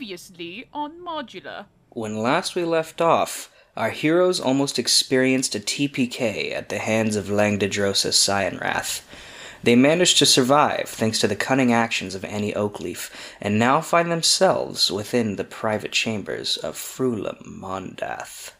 Previously on Modular. When last we left off, our heroes almost experienced a TPK at the hands of Langdedrosa Cyanwrath. They managed to survive thanks to the cunning actions of Annie Oakleaf, and now find themselves within the private chambers of Frulam Mondath.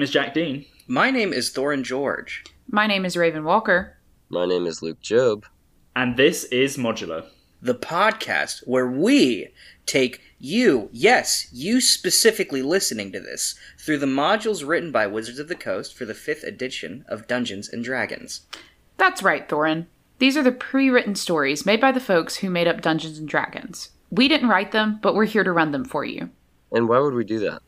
Name is Jack Dean. My name is Thorin George. My name is Raven Walker. My name is Luke Job. And this is Modular. the podcast where we take you, yes, you specifically listening to this, through the modules written by Wizards of the Coast for the fifth edition of Dungeons and Dragons. That's right, Thorin. These are the pre written stories made by the folks who made up Dungeons and Dragons. We didn't write them, but we're here to run them for you. And why would we do that?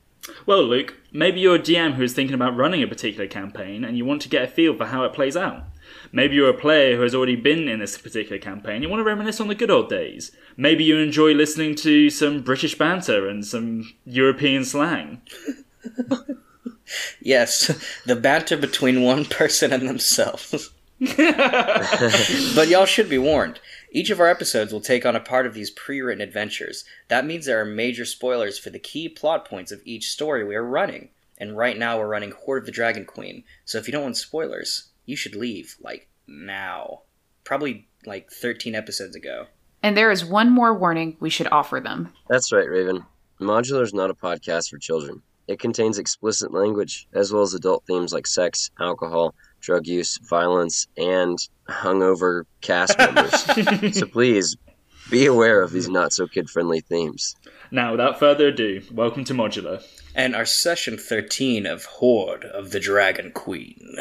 Well, Luke, maybe you're a DM who is thinking about running a particular campaign and you want to get a feel for how it plays out. Maybe you're a player who has already been in this particular campaign. You want to reminisce on the good old days. Maybe you enjoy listening to some British banter and some European slang. Yes, the banter between one person and themselves. but y'all should be warned. Each of our episodes will take on a part of these pre written adventures. That means there are major spoilers for the key plot points of each story we are running. And right now we're running Hoard of the Dragon Queen. So if you don't want spoilers, you should leave, like, now. Probably like 13 episodes ago. And there is one more warning we should offer them. That's right, Raven. Modular is not a podcast for children. It contains explicit language, as well as adult themes like sex, alcohol, drug use, violence, and hungover cast members. so please, be aware of these not so kid friendly themes. Now, without further ado, welcome to Modular. And our session 13 of Hoard of the Dragon Queen.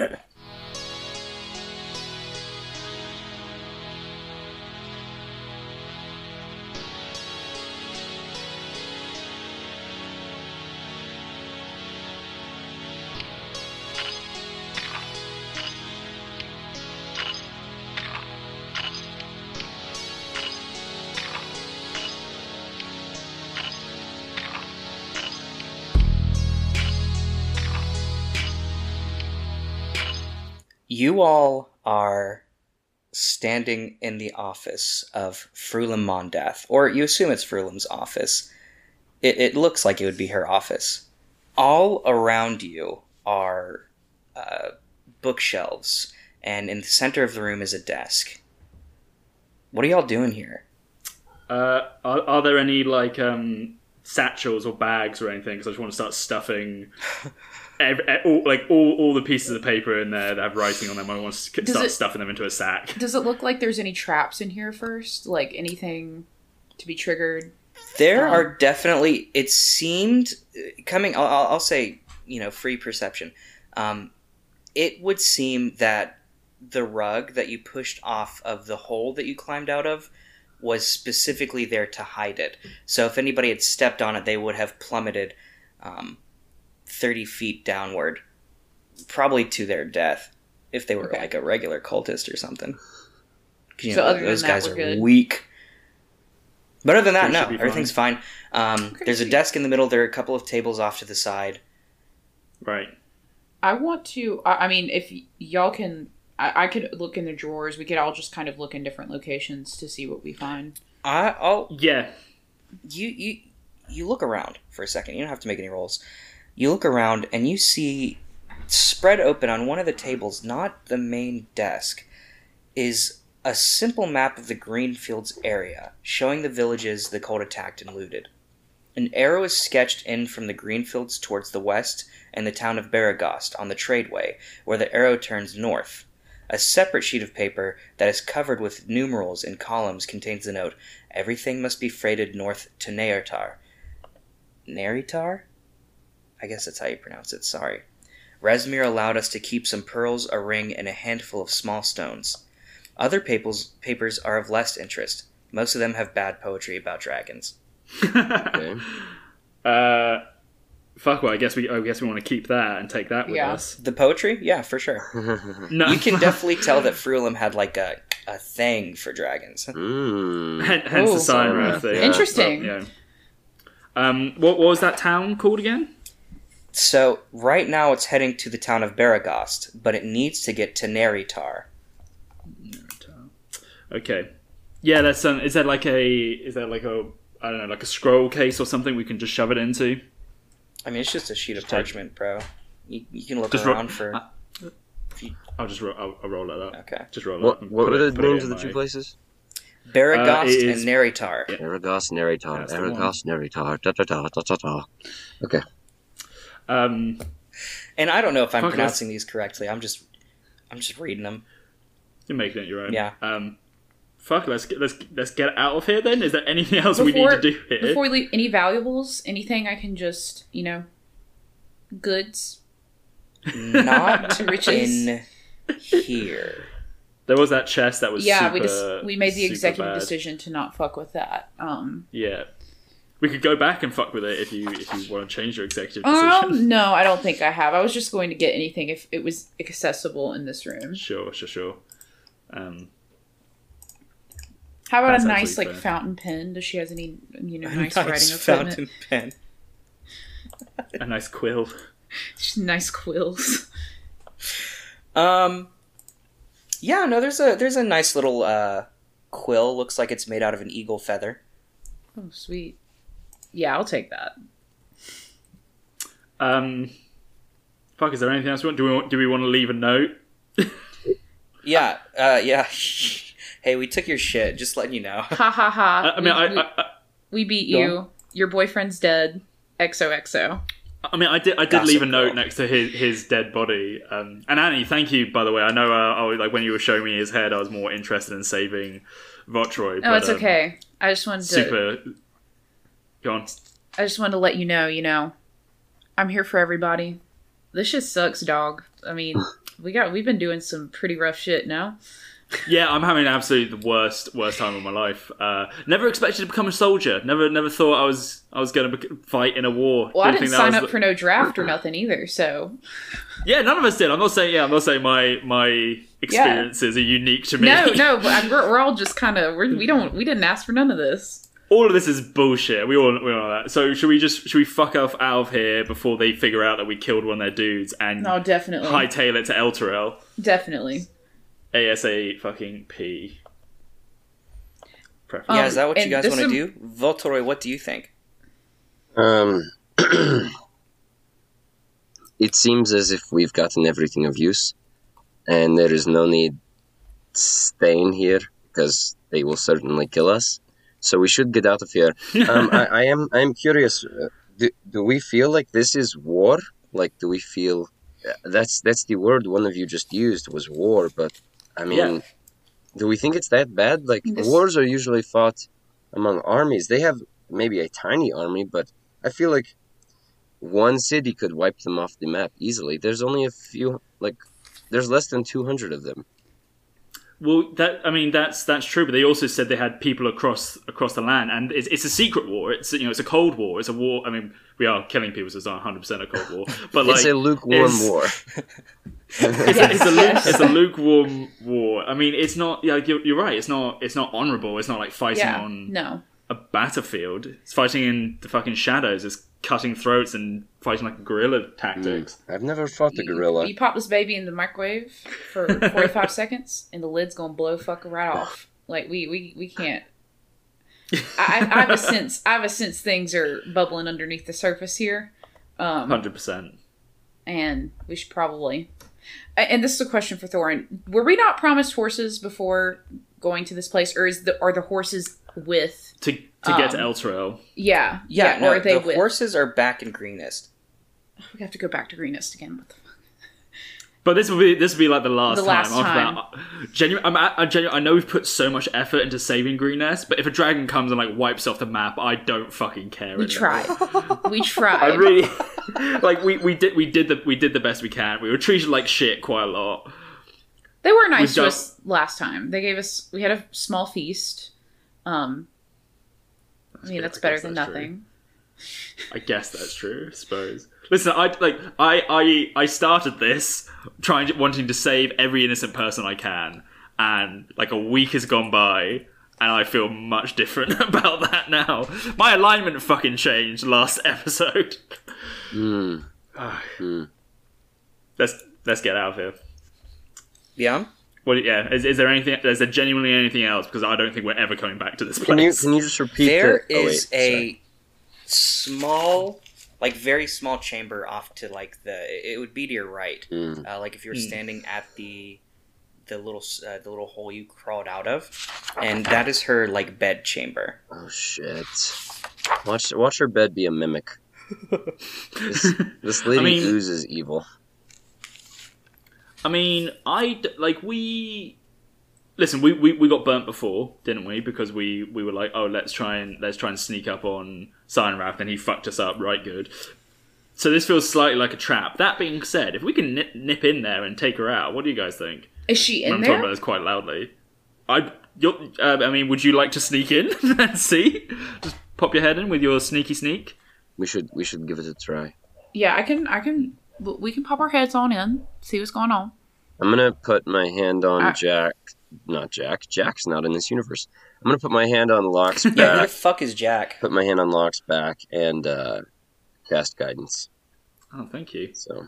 You all are standing in the office of Frulam Mondath, or you assume it's Frulam's office. It, it looks like it would be her office. All around you are uh, bookshelves, and in the center of the room is a desk. What are y'all doing here? Uh, are, are there any, like, um, satchels or bags or anything? Because I just want to start stuffing. Every, all, like all, all the pieces of paper in there that have writing on them, I want to Does start it- stuffing them into a sack. Does it look like there's any traps in here first? Like anything to be triggered? There Um, are definitely. It seemed uh, coming. I'll, I'll I'll say you know free perception. Um, it would seem that the rug that you pushed off of the hole that you climbed out of was specifically there to hide it. So if anybody had stepped on it, they would have plummeted um, thirty feet downward, probably to their death if they were Okay. like a regular cultist or something. You So know, other than those that, guys we're are good? weak. But other than that, no, should be fine. everything's fine. Um, there's a desk in the middle. There are a couple of tables off to the side. Right. I want to. I I mean, if y- y'all can, I, I could look in the drawers. We could all just kind of look in different locations to see what we find. I, I'll Yeah. you you you look around for a second. You don't have to make any rolls. You look around and you see spread open on one of the tables, not the main desk, is a simple map of the Greenfields area, showing the villages the cult attacked and looted. An arrow is sketched in from the Greenfields towards the west and the town of Baragost on the Tradeway, where the arrow turns north. A separate sheet of paper that is covered with numerals in columns contains the note Everything must be freighted north to Neartar. Naerytar? I guess that's how you pronounce it. Sorry. Resmir allowed us to keep some pearls, a ring, and a handful of small stones. Other papers papers are of less interest. Most of them have bad poetry about dragons. Okay. uh, fuck. Well, I guess we. I guess we want to keep that and take that with Yeah. us. The poetry, yeah, for sure. No, You can definitely tell that Frulam had like a a thing for dragons. Mm. Hen- hence Ooh. the siren Sorry. thing. Yeah. Interesting. Yeah. Um, what, what was that town called again? So right now it's heading to the town of Baragast, but it needs to get to Naerytar. Okay. Yeah, that's um. Is that like a? Is that like a? I don't know, like a scroll case or something we can just shove it into? I mean, it's just a sheet of Just take- parchment, bro. You, you can look Just ro- around for. uh, I'll just ro- I'll, I'll roll it up. Okay. Just roll it up. What and what are the names of the two my- places? Baragast Uh, it is- and Naerytar. Yeah. Aragos, Naerytar, That's the one. Aragos, Neritar, da da da da da da. Okay. Um, And I don't know if I'm Fuck, pronouncing these correctly. I'm just, I'm just reading them. you're making it your own. Yeah. Um, fuck. Let's get let's let's get out of here. Then is there anything else we need to do here? Before we leave, any valuables? Anything I can just, you know, goods? Not Riches. in here. There was that chest that was yeah, we just we made the executive bad. decision to not fuck with that. Um, Yeah. We could go back and fuck with it if you if you want to change your executive decision. um, no, I don't think I have. I was just going to get anything if it was accessible in this room. Sure, sure, sure. Um, How about a nice like fair. fountain pen? Does she has any you know A nice, writing fountain equipment? pen. a nice quill. Just nice quills. Um, yeah, no, there's a there's a nice little uh, quill. Looks like it's made out of an eagle feather. Oh, sweet. Yeah, I'll take that. Um, fuck. Is there anything else we want? Do we want, do we want to leave a note? Yeah, uh, yeah. hey, we took your shit. Just letting you know. Ha ha ha. I, I mean, we, I, we, I, I, we beat Go you. Your boyfriend's dead. XOXO. I mean, I did. I did Gossip leave a note Girl. next to his his dead body. Um, and Annie, thank you by the way. I know. Uh, I was, like when you were showing me his head, I was more interested in saving Votroy. Oh, but, it's um, okay. I just wanted to. Go on. I just wanted to let you know. You know, I'm here for everybody. This shit sucks, dog. I mean, we got we've been doing some pretty rough shit now. Yeah, I'm having absolutely the worst worst time of my life. Uh, never expected to become a soldier. Never never thought I was I was going to fight in a war. Well, I Didn't didn't think that sign up the- for no draft or nothing either. So Yeah, none of us did. I'm not saying. Yeah, I'm not saying my my experiences are unique to me. no, no, but I- we're, we're all just kind of we don't we didn't ask for none of this. All of this is bullshit. We all we all know that. So should we just should we fuck off out of here before they figure out that we killed one of their dudes and No, definitely, hightail it to Elturel? definitely. ASA fucking P. Preferably. yeah, Um, is that what you and guys this want to is- do? Voltoroy, what do you think? Um, it seems as if we've gotten everything of use, and there is no need staying here because they will certainly kill us. So we should get out of here. Um, I, I am I am curious. uh, Do, do we feel like this is war? Like, do we feel uh, that's that's the word one of you just used was war? But I mean, Yeah. do we think it's that bad? Like, This- wars are usually fought among armies. They have maybe a tiny army, but I feel like one city could wipe them off the map easily. There's only a few, like, there's less than 200 of them. Well, that I mean that's that's true, but they also said they had people across across the land, and it's, it's a secret war. It's you know it's a cold war. It's a war. I mean, we are killing people, so it's not 100 percent a cold war, but like it's a lukewarm it's- war. it's, a, it's, a lu- it's a lukewarm war. I mean, it's not. Yeah, you're, you're right. It's not. It's not honorable. It's not like fighting Yeah, on no. A battlefield. It's fighting in the fucking shadows. It's cutting throats and fighting like guerrilla tactics. I've never fought a You- gorilla. You, pop this baby in the microwave for 45 seconds, and the lid's gonna blow fucker right off. Like we we we can't. I, I I have a sense. I have a sense things are bubbling underneath the surface here, um, Hundred percent. and we should probably. And this is a question for Thorin. Were we not promised horses before going to this place, or is the are the horses with? To to get to Um, Elturel. Yeah, Yeah, or are they the with? horses are back in Greenest. We have to go back to Greenest again. What the fuck? But this will be this will be like the last The time. last After time. that, genuine, I'm, I, genu- I know we've put so much effort into saving Greenest, but if a dragon comes and like wipes off the map, I don't fucking care. We anymore. tried. we tried. I really, like we, we did we did the we did the best we can. We were treated like shit quite a lot. They were nice to us last time. They gave us we had a small feast. Um, I mean good. that's I better than that's nothing. I guess that's true. I suppose. Listen, I like I I I started this trying to, wanting to save every innocent person I can, and like a week has gone by. And I feel much different about that now. My alignment fucking changed last episode. Hmm. Let's let's get out of here. Yeah. Well, Yeah. Is, is there anything? Is there genuinely anything else? Because I don't think we're ever coming back to this Can you place. can you just repeat There the, oh, is wait, a sorry. small, like very small chamber off to like the. It would be to your right. Hmm. Uh, like if you were Hmm. standing at the the little uh, the little hole you crawled out of, and that is her like bed chamber. Oh shit! Watch watch her bed be a mimic. This, this lady I mean- oozes evil. I mean, I d- like we. Listen, we, we, we got burnt before, didn't we? Because we, we were like, oh, let's try and let's try and sneak up on Cyanwrath, and he fucked us up right good. So this feels slightly like a trap. That being said, if we can nip, nip in there and take her out, what do you guys think? Is she in I'm talking about this quite loudly. I, you're, uh, I mean, would you like to sneak in and see? Just pop your head in with your sneaky sneak. We should we should give it a try. Yeah, I can. I can. We can pop our heads on in, see what's going on. I'm gonna put my hand on Ah. Jack. Not Jack. Jack's not in this universe. I'm gonna put my hand on Locke's Yeah, who the back. fuck is Jack? put my hand on Locke's back and uh, cast guidance. Oh, thank you. So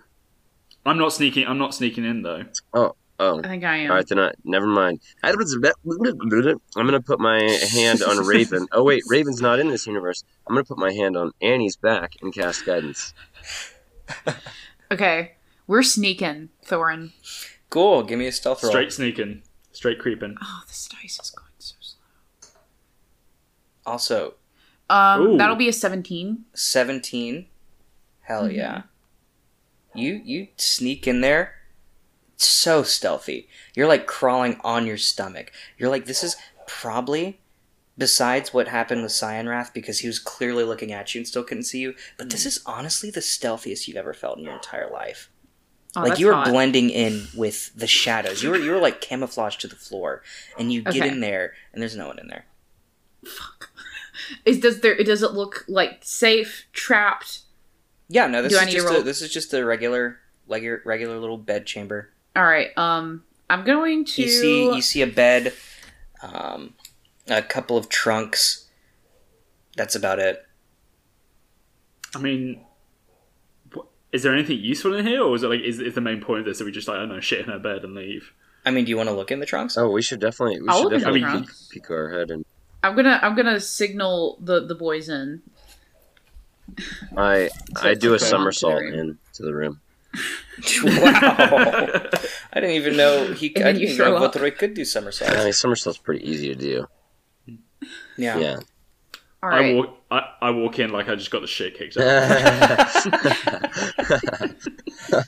I'm not sneaking. I'm not sneaking in though. oh I think I am. all right then. I, never mind. I'm gonna put my hand on Raven. Oh wait, Raven's not in this universe. I'm gonna put my hand on Annie's back and cast guidance. Okay, we're sneaking, Thorin. Cool. Give me a stealth roll. Straight sneaking. Straight creeping. Oh, this dice is going so slow. Also, Um, Ooh. that'll be a seventeen. seventeen. Hell Mhm. yeah. You you sneak in there. So stealthy. You're like crawling on your stomach. You're like this is probably besides what happened with Cyanwrath because he was clearly looking at you and still couldn't see you. But this is honestly the stealthiest you've ever felt in your entire life. Oh, like you were hot. blending in with the shadows. You were you were like camouflaged to the floor, and you get Okay. in there, and there's no one in there. Is does there? Does it look like safe, trapped? Yeah, no, this Do is just a, this is just a regular like your regular little bed chamber. All right. Um, I'm going to. You see you see a bed, um, a couple of trunks. That's about it. I mean, is there anything useful in here, or is it like is, is the main point of this that we just like I don't know shit in her bed and leave? I mean, do you want to look in the trunks? Oh, we should definitely we I'll should look in the definitely peek, trunks. peek our head and I'm gonna. I'm gonna signal the the boys in. I I do a okay. somersault Considering. into the room. wow! I didn't even know he. And I then didn't you even throw know up. Votroy could do somersaults. I mean, somersault's pretty easy to do. Yeah. Yeah. All I walk I, I walk in like I just got the shit kicked out.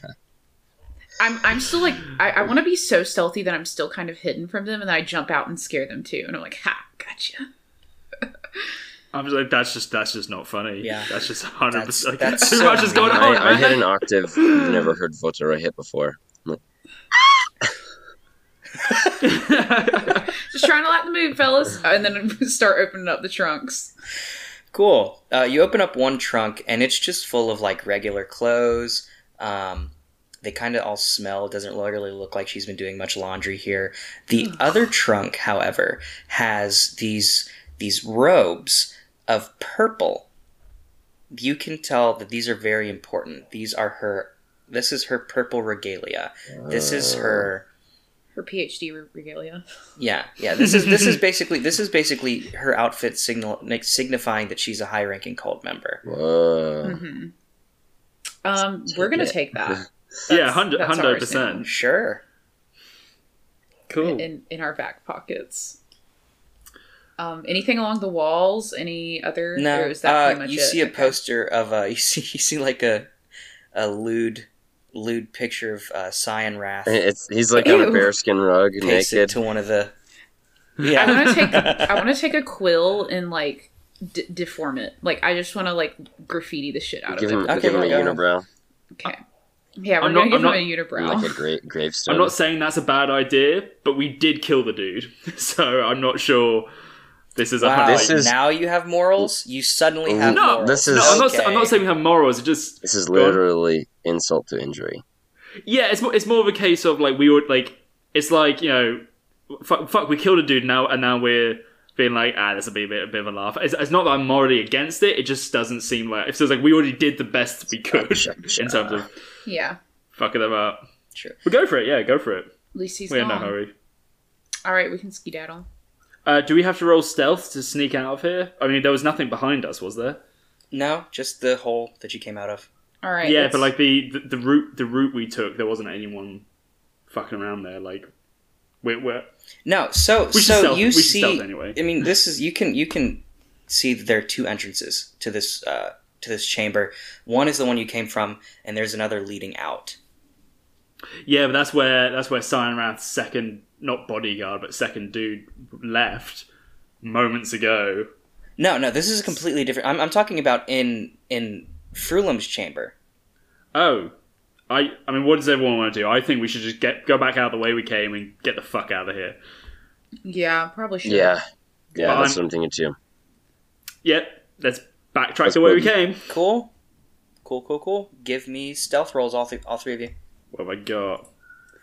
I'm. I'm still like. I, I want to be so stealthy that I'm still kind of hidden from them, and then I jump out and scare them too. And I'm like, "Ha, gotcha." I'm just like that's just that's just not funny. Yeah. that's just hundred That's- percent. that's Too so much is going on. I, I hit an octave you've never heard Votoro hit before. Just trying to lighten the mood, fellas. And then start opening up the trunks. Cool. Uh, you open up one trunk, and it's just full of like regular clothes. Um, they kind of all smell. Doesn't really look like she's been doing much laundry here. The other trunk, however, has these these robes of purple. You can tell that these are very important. These are her. This is her purple regalia. This is her. Her PhD regalia. Yeah, yeah. This is this is basically this is basically her outfit signal like, signifying that she's a high ranking cult member. Whoa. hmm Um, we're gonna take that. yeah, That's- yeah, hundred percent. Sure. Cool. in in our back pockets. Um, anything along the walls? Any other? No, or is that uh, much you it? see a Okay. poster of uh, you see you see like a a lewd lewd picture of uh, Cyanwrath It's he's like on a bearskin rug, pasted naked. to one of the. Yeah, I Yeah, want to take I want to take a quill and like d- deform it. Like I just want to like graffiti the shit out Give of him, it. Okay, give him a yeah, yeah. unibrow, Okay. Yeah, we're I'm gonna not- give I'm him a unibrow. like a great gravestone. I'm not saying that's a bad idea, but we did kill the dude, so I'm not sure this is a Wow. This is- now you have morals. You suddenly have No, morals. this is- No, I'm not. Okay. I'm not saying we have morals. It just This is literally insult to injury. yeah, it's more. It's more of a case of like we would like. It's like you know, fuck, fuck we killed a dude now, and now we're being like, ah, this will be a bit, a bit of a laugh. It's, it's not that I'm morally against it. It just doesn't seem like it feels like we already did the best we could in terms of yeah. fucking them up. Sure. But go for it. Yeah, go for it. At least he's We're in gone. no hurry. All right, we can skedaddle. Uh, do we have to roll stealth to sneak out of here? I mean, there was nothing behind us, was there? No, just the hole that you came out of. All right. yeah, let's- but like the, the the route the route we took, there wasn't anyone fucking around there. Like, we're, we're No, so We should so stealth- you we should see. stealth anyway. I mean, this is you can you can see that there are two entrances to this uh, to this chamber. One is the one you came from, and there's another leading out. yeah, but that's where that's where Cyan Cyanwrath's second not bodyguard but second dude left moments ago. No, no, this is a completely different. I'm, I'm talking about in in Frulam's chamber. Oh, I I mean, what does everyone want to do? I think we should just get go back out the way we came and get the fuck out of here. yeah, probably should. Yeah, yeah, But that's I'm- what I'm thinking too. Yep, let's backtrack Let's the way we came. Cool, cool, cool, cool. Give me stealth rolls, all three, all three of you. What have I got?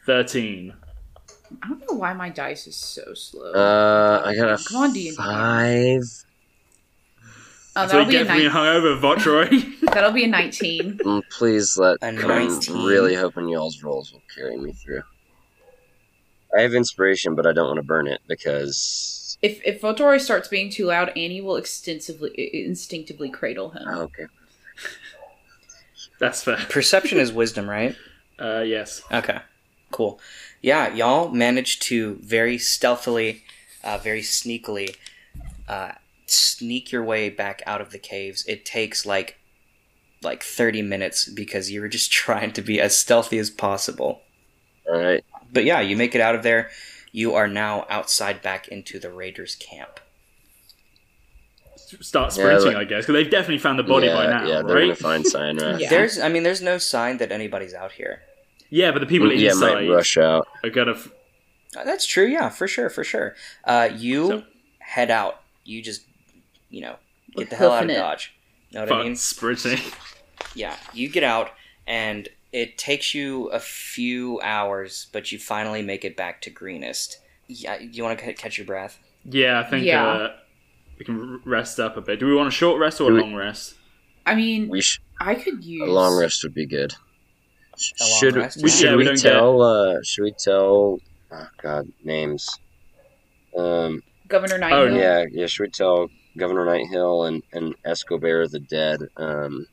Thirteen. I don't know why my dice is so slow. Uh, I got a Come on, D&D. five. oh, that'll be a get for nine- hungover, Votroy. that'll be a nineteen. Mm, Please let. A I'm 19. really hoping y'all's rolls will carry me through. I have inspiration, but I don't want to burn it because. If if Votori starts being too loud, Annie will extensively instinctively cradle him. Oh, okay. That's fair. Perception is wisdom, right? Uh, yes. Okay, cool. Yeah, y'all managed to very stealthily, uh, very sneakily, uh, sneak your way back out of the caves. It takes like like thirty minutes because you were just trying to be as stealthy as possible. All right. But yeah, you make it out of there. You are now outside back into the raiders' camp. Start Yeah, sprinting, like- I guess, because they've definitely found the body yeah, by now, yeah, they're right? gonna find Cyanwrath. Yeah. There's, I mean, there's no sign that anybody's out here. Yeah, but the people yeah, inside might rush out. are gonna. F- Uh, That's true. Yeah, for sure, for sure. Uh, you So- head out. You just, you know, get the hell out of it. Dodge. Know what fuck, I mean? sprinting. Yeah, you get out, and it takes you a few hours, but you finally make it back to Greenest. Yeah, you want to catch your breath? Yeah, I think Yeah. Uh, we can rest up a bit. Do we want a short rest or a we- long rest? I mean, We sh- I could use a long rest would be good. Sh- A long Should we, should Yeah, we we tell? Uh, should we tell? Oh God, names. Um. Governor Oh, Yeah, yeah. Should we tell Governor Nighthill and and Escobar the Dead? Um.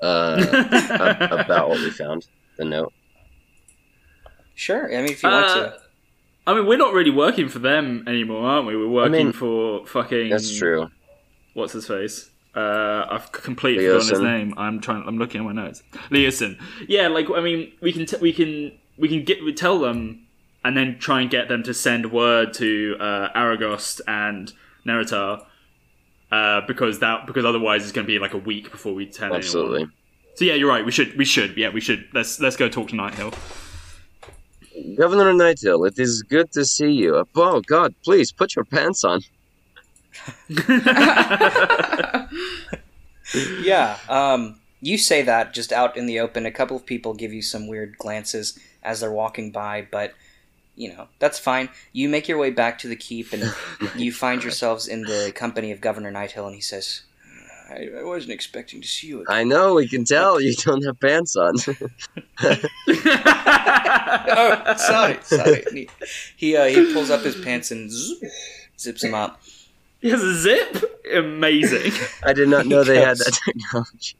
Uh. about what we found. The note. Sure. I mean, if you want Uh, to. I mean, we're not really working for them anymore, aren't we? We're working mean, for fucking. That's true. What's his face? Uh, I've completely forgotten his name. I'm trying. I'm looking at my notes. Leosin. Yeah, like I mean, we can t- we can we can get we tell them, and then try and get them to send word to uh, Aragost and Naerytar, uh, because that because otherwise it's going to be like a week before we tell Absolutely. anyone. So yeah, you're right. We should we should yeah we should let's let's go talk to Nighthill. Governor Nighthill, it is good to see you. Oh God, please put your pants on. Yeah. Um, you say that just out in the open. A couple of people give you some weird glances as they're walking by, but you know that's fine. You make your way back to the keep, and you find yourselves in the company of Governor Nighthill, and he says, "I, I wasn't expecting to see you." Again. I know, we can tell you don't have pants on. oh, sorry, sorry. He he, uh, he pulls up his pants and zips them up. He has a zip. Amazing. I did not know they had that technology.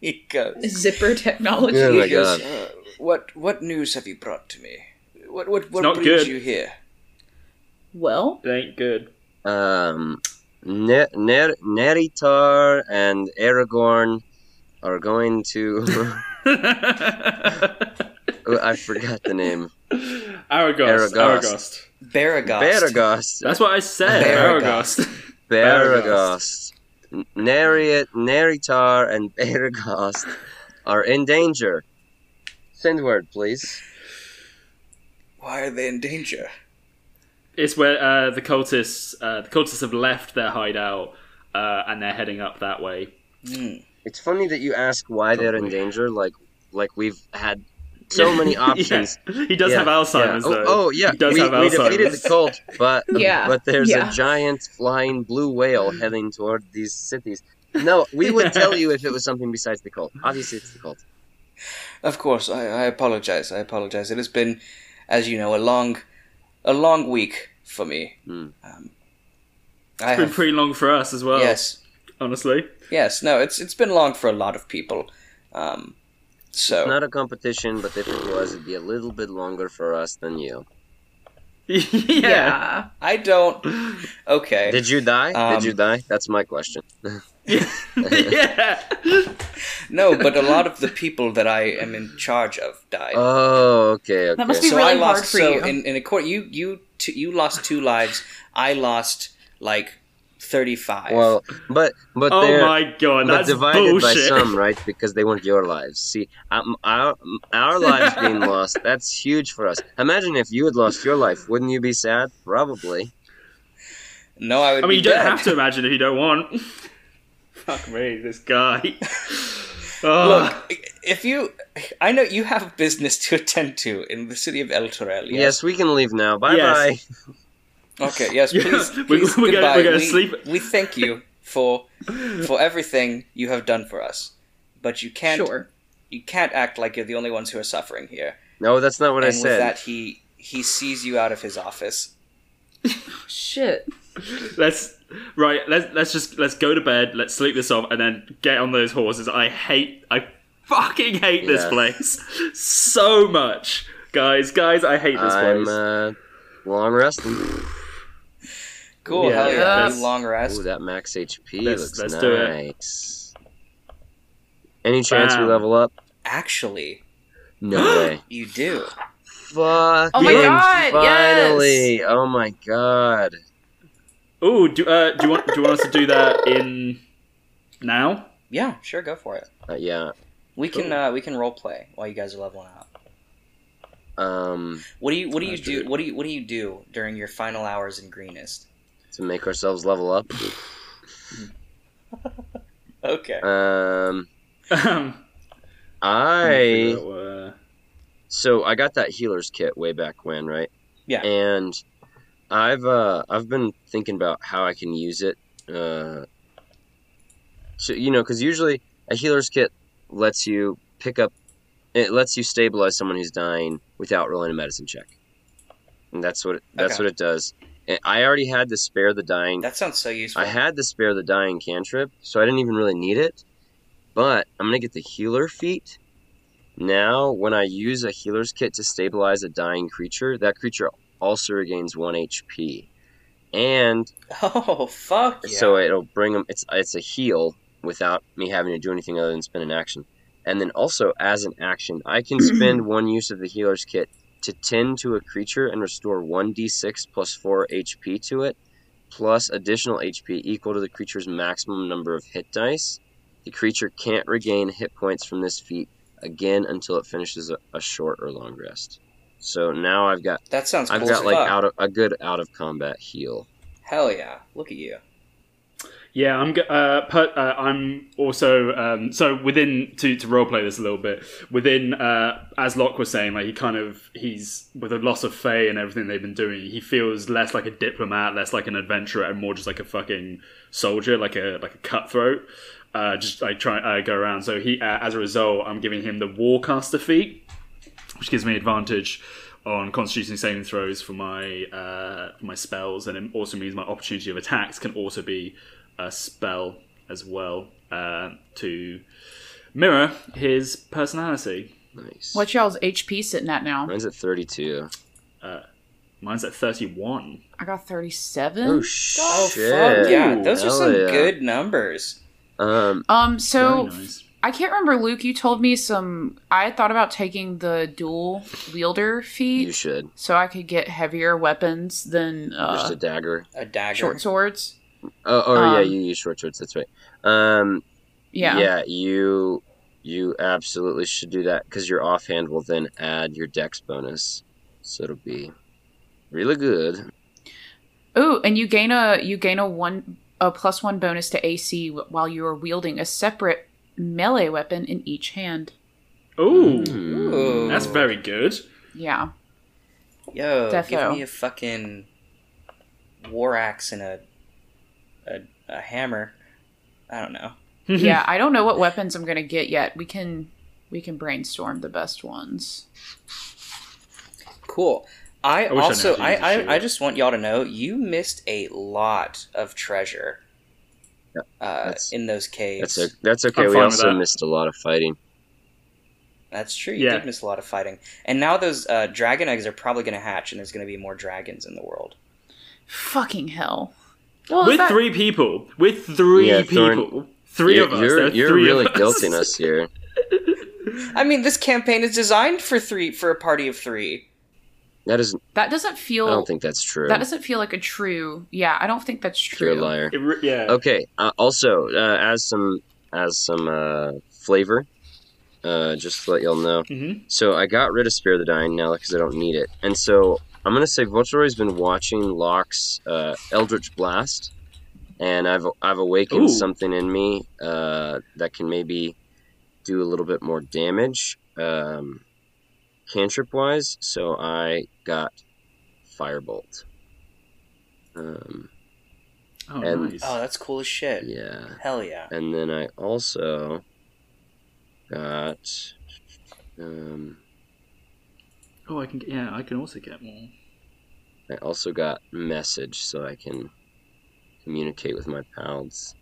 He goes. Zipper technology. Oh my He goes, God. "Uh, what what news have you brought to me? What what what not brings good. you here? Well, it ain't good. Um, Ner- Ner- Naerytar and Aragorn are going to. Oh, I forgot the name. Aragost. Aragost. Aragost. Baragost. Baragost. That's what I said. Baragost. Aragost. Baragost. N- Neri- Naerytar and Baragost are in danger. Send word, please. Why are they in danger? It's where uh, the cultists uh, the cultists have left their hideout uh, and they're heading up that way. Hmm. It's funny that you ask why they're in danger. Like, like we've had so many options. Yeah. He does Yeah, have Alzheimer's yeah. though. Oh, oh, yeah, He does we, have we defeated Alzheimer's. the cult, but Yeah, but there's yeah. a giant flying blue whale heading toward these cities. No, we would tell you if it was something besides the cult. Obviously, it's the cult. Of course, I, I apologize. I apologize. It has been, as you know, a long, a long week for me. Hmm. Um, I It's been have, pretty long for us as well. yes, honestly. yes. No, it's it's been long for a lot of people. Um, so Not a competition, but if it was, it'd be a little bit longer for us than you. yeah. Yeah. I don't. Okay. Did you die? Um, Did you die? That's my question. yeah. No, but a lot of the people that I am in charge of died. Oh, okay, okay. That must be so really I lost. hard for so you. in in a court, you you two, you lost two lives. I lost like thirty five. Well, but but Oh they're my god, but that's divided bullshit. by some, right? Because they weren't your lives. See, um, our our lives being lost, that's huge for us. Imagine if you had lost your life. Wouldn't you be sad? Probably. no, I would. I mean, be you don't dead. have to imagine if you don't want. Fuck me, this guy. oh, Look, if you, I know you have business to attend to in the city of El Torel. Yes, Yes. we can leave now. Bye bye. Yes. Okay. Yes. Yeah, Please. we- please we're gonna- goodbye. we're gonna we, sleep- We thank you for for everything you have done for us, but you can't. Sure. You can't act like you're the only ones who are suffering here. No, that's not what and I with said. that, he he sees you out of his office. Shit. let's right. Let's let's just let's go to bed. Let's sleep this off, and then get on those horses. I hate. I fucking hate this place so much, guys. Guys, I hate this I'm place. uh, long resting. Cool. Yeah. hell yeah. Yes. Long rest. Ooh, that max HP Let's- looks let's do it. nice. Any chance we level up? Actually, No way. you do. Fuck. Oh my God, Finally. Oh my god. Oh, do uh, do you want do you want us to do that in now? Yeah. Sure. Go for it. Uh, yeah. We can uh, we can role play while you guys are leveling up. Um, What do you what do you do do what do you what do you do during your final hours in greenest? To make ourselves level up. Okay. Um, Um, I uh, so I got that healer's kit way back when, right? Yeah. And I've uh I've been thinking about how I can use it. Uh, so you know, because usually a healer's kit lets you pick up, it lets you stabilize someone who's dying without rolling a medicine check, and that's what it, that's Okay. what it does. I already had the spare the dying That sounds so useful. I had the spare the dying cantrip, so I didn't even really need it. But I'm gonna get the healer feat. Now, when I use a healer's kit to stabilize a dying creature, that creature also regains one HP, and Oh fuck yeah. so it'll bring them. It's it's a heal without me having to do anything other than spend an action. And then also as an action, I can spend one use of the healer's kit to tend to a creature and restore one d6 plus four HP to it, plus additional HP equal to the creature's maximum number of hit dice. The creature can't regain hit points from this feat again until it finishes a, a short or long rest. So now I've got that sounds cool I've got like fuck. out of a good out of combat heal. Hell yeah. Look at you. Yeah, I'm. Uh, uh, I'm also um, so within to to roleplay this a little bit. Within, uh, as Locke was saying, like he kind of he's with the loss of Faye and everything they've been doing. He feels less like a diplomat, less like an adventurer, and more just like a fucking soldier, like a like a cutthroat. Uh, just like try uh, go around. So he, uh, as a result, I'm giving him the Warcaster feat, which gives me advantage on Constitution saving throws for my uh, for my spells, and it also means my opportunity of attacks can also be a spell as well uh, to mirror his personality. Nice. What's y'all's HP sitting at now? Mine's at 32. Mine's at thirty-one. I got 37. Oh, shit. Oh shit. fuck yeah. Those are some yeah. good numbers. Um, Um, so nice. I can't remember, Luke. You told me some. I thought about taking the dual wielder feat you should. so I could get heavier weapons than Just uh, a dagger. A dagger. short swords. Oh, oh yeah, Um, you use short swords. That's right. Um, Yeah. yeah, you you absolutely should do that because your offhand will then add your dex bonus, so it'll be really good. Ooh, and you gain a you gain a one a plus one bonus to AC while you are wielding a separate melee weapon in each hand. Ooh, Ooh. that's very good. Yeah. Yo, Defo. give me a fucking war axe and a, a a hammer. I don't know. yeah, I don't know what weapons I'm gonna get yet. We can we can brainstorm the best ones. Cool. I, I wish I also knew how to I, use a I, shield. I just want y'all to know you missed a lot of treasure Yeah, uh, in those caves. That's a, that's okay. I'm We also missed a lot of fighting. That's true. You Yeah. did miss a lot of fighting, and now those uh, dragon eggs are probably going to hatch, and there's going to be more dragons in the world. Fucking hell. Well, with that- three people, with three Yeah, people, Thorn- 3 of us. You're, you're three really of us. guilting us here. I mean, this campaign is designed for three for a party of three. That is. that doesn't feel I don't think that's true. that doesn't feel like a true. Yeah, I don't think that's true. You're a liar. It re- yeah. Okay. Uh, also, uh, as some as some uh, flavor, uh, just to let y'all know. hmm So I got rid of Spare the Dying now because I don't need it, and so I'm gonna say Voltoroy's been watching Locke's uh, Eldritch Blast, and I've I've awakened Ooh. something in me uh, that can maybe do a little bit more damage, um, cantrip wise. So I got Firebolt. Um, Oh, And- nice. Oh, that's cool as shit. yeah. Hell yeah. And then I also got um oh, I can. get- Yeah, I can also get more. I also got message so I can communicate with my pals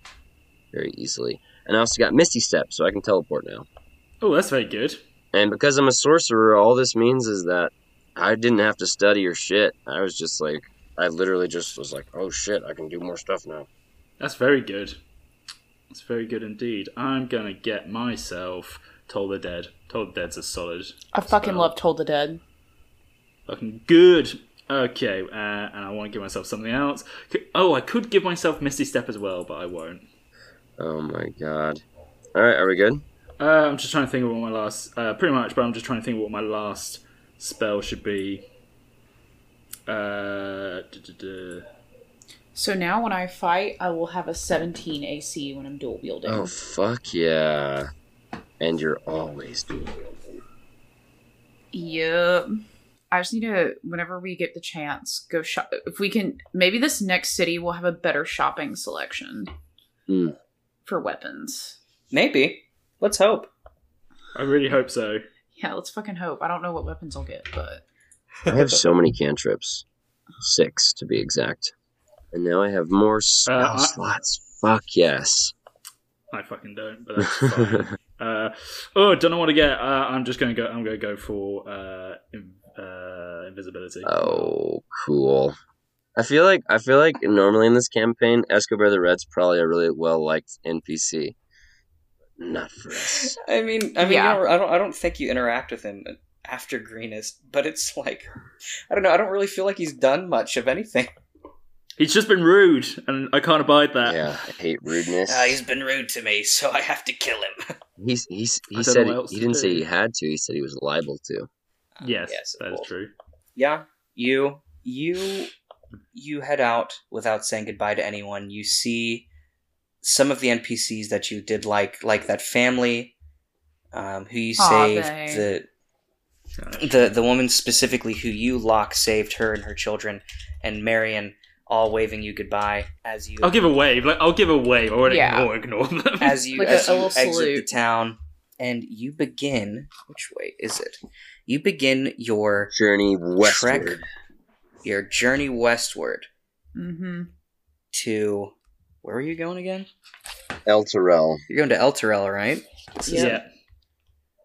very easily. And I also got Misty Step so I can teleport now. Oh, that's very good. And because I'm a sorcerer, all this means is that I didn't have to study or shit. I was just like I literally just was like, "Oh shit, I can do more stuff now." That's very good. That's very good indeed. I'm gonna get myself Toll the Dead. Toll the Dead's a solid. I fucking spell. love Toll the Dead. Fucking good. Okay, uh, and I want to give myself something else. Oh, I could give myself Misty Step as well, but I won't. Oh my god. All right, are we good? Uh, I'm just trying to think of what my last, uh, pretty much, but I'm just trying to think of what my last spell should be. Uh, duh, duh, duh. So now when I fight, I will have a 17 AC when I'm dual wielding. Oh fuck yeah. And you're always dual wielding. Yep. I just need to, whenever we get the chance, go shop. If we can, maybe this next city will have a better shopping selection Hmm. for weapons. Maybe. Let's hope. I really hope so. Yeah, let's fucking hope. I don't know what weapons I'll get, but I have so many cantrips. Six, to be exact. And now I have more spell Uh, I- slots. Fuck yes. I fucking don't, but that's fine. uh, oh, don't know what to get. Uh, I'm just gonna go. I'm gonna go for uh, in, uh, invisibility. oh, cool. I feel like I feel like normally in this campaign, Escobar the Red's probably a really well liked NPC. Not for us. I mean, I mean, Yeah. you know, I don't, I don't think you interact with him after Greenest, but it's like, I don't know. I don't really feel like he's done much of anything. He's just been rude, and I can't abide that. yeah, I hate rudeness. Uh, he's been rude to me, so I have to kill him. He's he's I he said know he didn't say he had to. He said he was liable to. Yes, Yes, that is true. Yeah, you, you, you head out without saying goodbye to anyone. You see some of the NPCs that you did like, like that family, um, who you Aw, saved. they. The Gosh. the the woman specifically who you lock saved her and her children, and Marion all waving you goodbye as you I'll give a wave. Like I'll give a wave. I won't Yeah. ignore, ignore them. as you Like a- as a you little exit the town, and you begin. Which way is it? You begin your Journey trek, westward. your journey westward mm-hmm. to where are you going again? Elturel. You're going to Elturel, right? This is, yeah.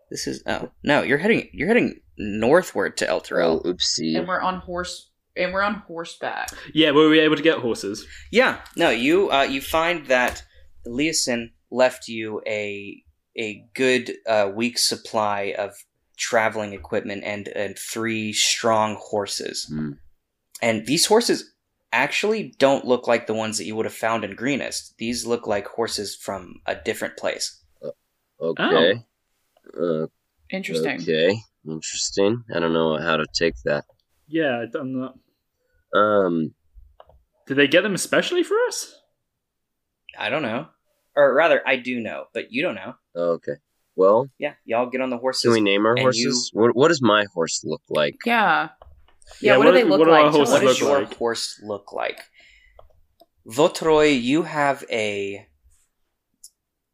This is oh no, you're heading you're heading northward to El Oh, oopsie. And we're on horse, and we're on horseback. Yeah, were we able to get horses? Yeah, no, you uh, you find that Eliason left you a a good uh, week's supply of traveling equipment and and three strong horses. Hmm. And these horses actually don't look like the ones that you would have found in Greenest. These look like horses from a different place. Okay. Uh, Interesting. okay. Interesting. I don't know how to take that. Yeah, I'm not. Know. Um. Did they get them especially for us? I don't know. Or rather, I do know, but you don't know. Okay. Well, Yeah, y'all get on the horses. can we name our and horses? What What does my horse look like? Yeah. Yeah, Yeah, what, what do they do- look what do like? Tell What us. does your like? horse look like? Votroy, you have a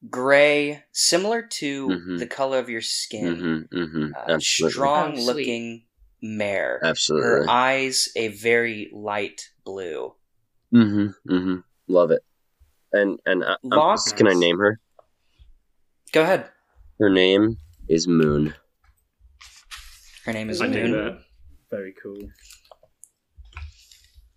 gray, similar to Mhm. the color of your skin, Mm-hmm. Mm-hmm. uh, strong Oh, sweet. looking mare. Absolutely. Her eyes a very light blue. Mm-hmm. Mm-hmm. Love it. And and I, I'm- can I name her? Go ahead. Her name is Moon. Her name is I knew Moon. that. Very cool.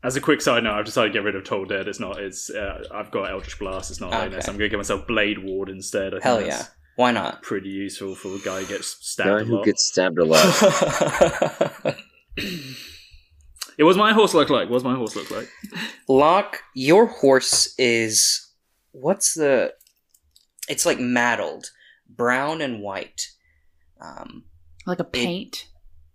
As a quick side note, I've decided to get rid of Toll Dead. It's not. It's. Uh, I've got Eldritch Blast. It's not Okay. like this. I'm going to give myself Blade Ward instead. I Hell that's yeah. Why not? Pretty useful for a guy who gets Guy stabbed a who lot. gets stabbed a lot. It was my horse look like. What does my horse look like? Locke, your horse is what's the? It's like mattled, brown and white. Um, Like a paint.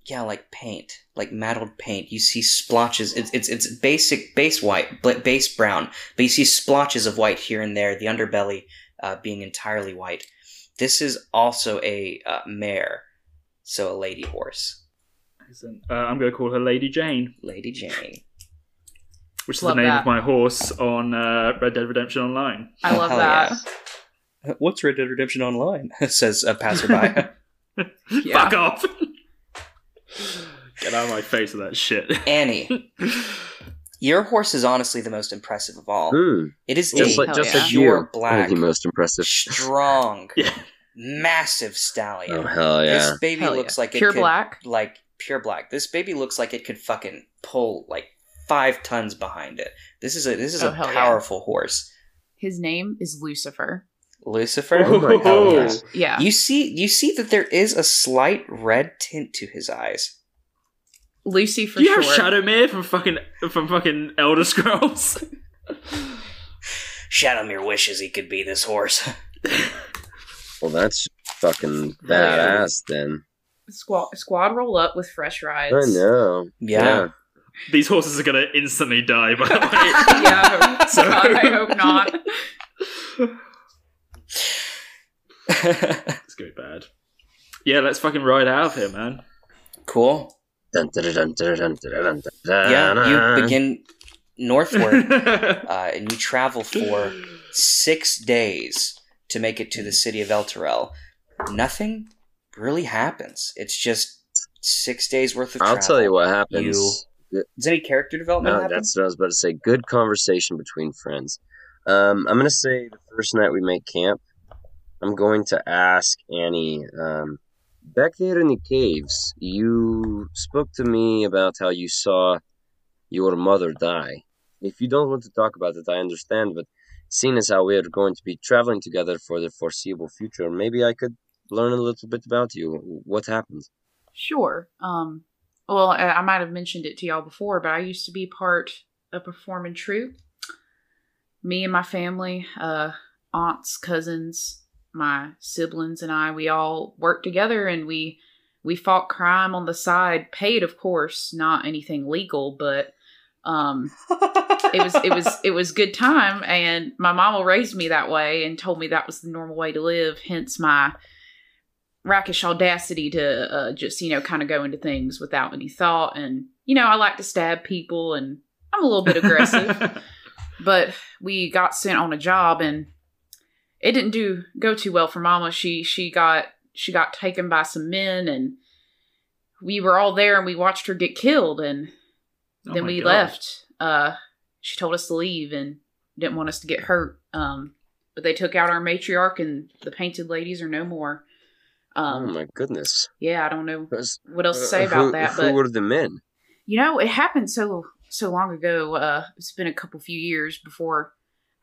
yeah, like paint, like mattled paint. You see splotches. It's it's it's basic base white, but base brown, but you see splotches of white here and there. The underbelly uh, being entirely white. This is also a uh, mare, so a lady horse, Excellent. Uh, I'm going to call her Lady Jane, Lady Jane. which is Love the name that. of my horse on uh, Red Dead Redemption Online. I love that. yeah. What's Red Dead Redemption Online? says a passerby. Yeah. Fuck off! Get out of my face with that shit. Annie, your horse is honestly the most impressive of all. Hmm. It is Just a like hell just yeah. like you. You're black, the most impressive. strong, yeah. massive stallion. Oh hell yeah! This baby Hell looks yeah. like it pure could, black. like pure black. This baby looks like it could fucking pull like five tons behind it. This is a this is Oh, a hell yeah. powerful horse. His name is Lucifer. Lucifer. Oh my oh, God. yeah. Yeah. You see, you see that there is a slight red tint to his eyes. Lucy for Do you short. have Shadowmere from fucking from fucking Elder Scrolls? Shadowmere wishes he could be this horse. Well, that's fucking Yeah. badass. Then squad squad roll up with fresh rides. I know. yeah. These horses are gonna instantly die. By the way. yeah. So- God, I hope not. It's going bad. Yeah, let's fucking ride out of here, man. cool. Dun, dun, dun, dun, dun, dun, dun, dun, Yeah, you begin northward uh, and you travel for six days to make it to the city of Elturel. Nothing really happens. It's just six days worth of I'll travel. tell you what happens. Does any character development No, happen? that's what I was about to say. Good conversation between friends. Um, I'm gonna say the first night we make camp, I'm going to ask Annie. Um, back there in the caves, you spoke to me about how you saw your mother die. If you don't want to talk about it, I understand. But seeing as how we are going to be traveling together for the foreseeable future, maybe I could learn a little bit about you. What happened? Sure. Um. Well, I, might have mentioned it to y'all before, but I used to be part of a performing troupe. Me and my family, uh, aunts, cousins, my siblings, and I, we all worked together, and we we fought crime on the side, paid, of course, not anything legal, but um, it was it was it was good time. And my mama raised me that way and told me that was the normal way to live hence my rakish audacity to uh, just you know kind of go into things without any thought. And you know i like to stab people and i'm a little bit aggressive but we got sent on a job and it didn't do go too well for mama she she got she got taken by some men and we were all there and we watched her get killed and Oh then my we God. left. Uh, she told us to leave and didn't want us to get hurt. Um, but they took out our matriarch and the painted ladies are no more. oh Um, my goodness! yeah, I don't know Was- what else to say uh, about who, that, who but were the men? you know, it happened so so long ago. Uh, it's been a couple few years before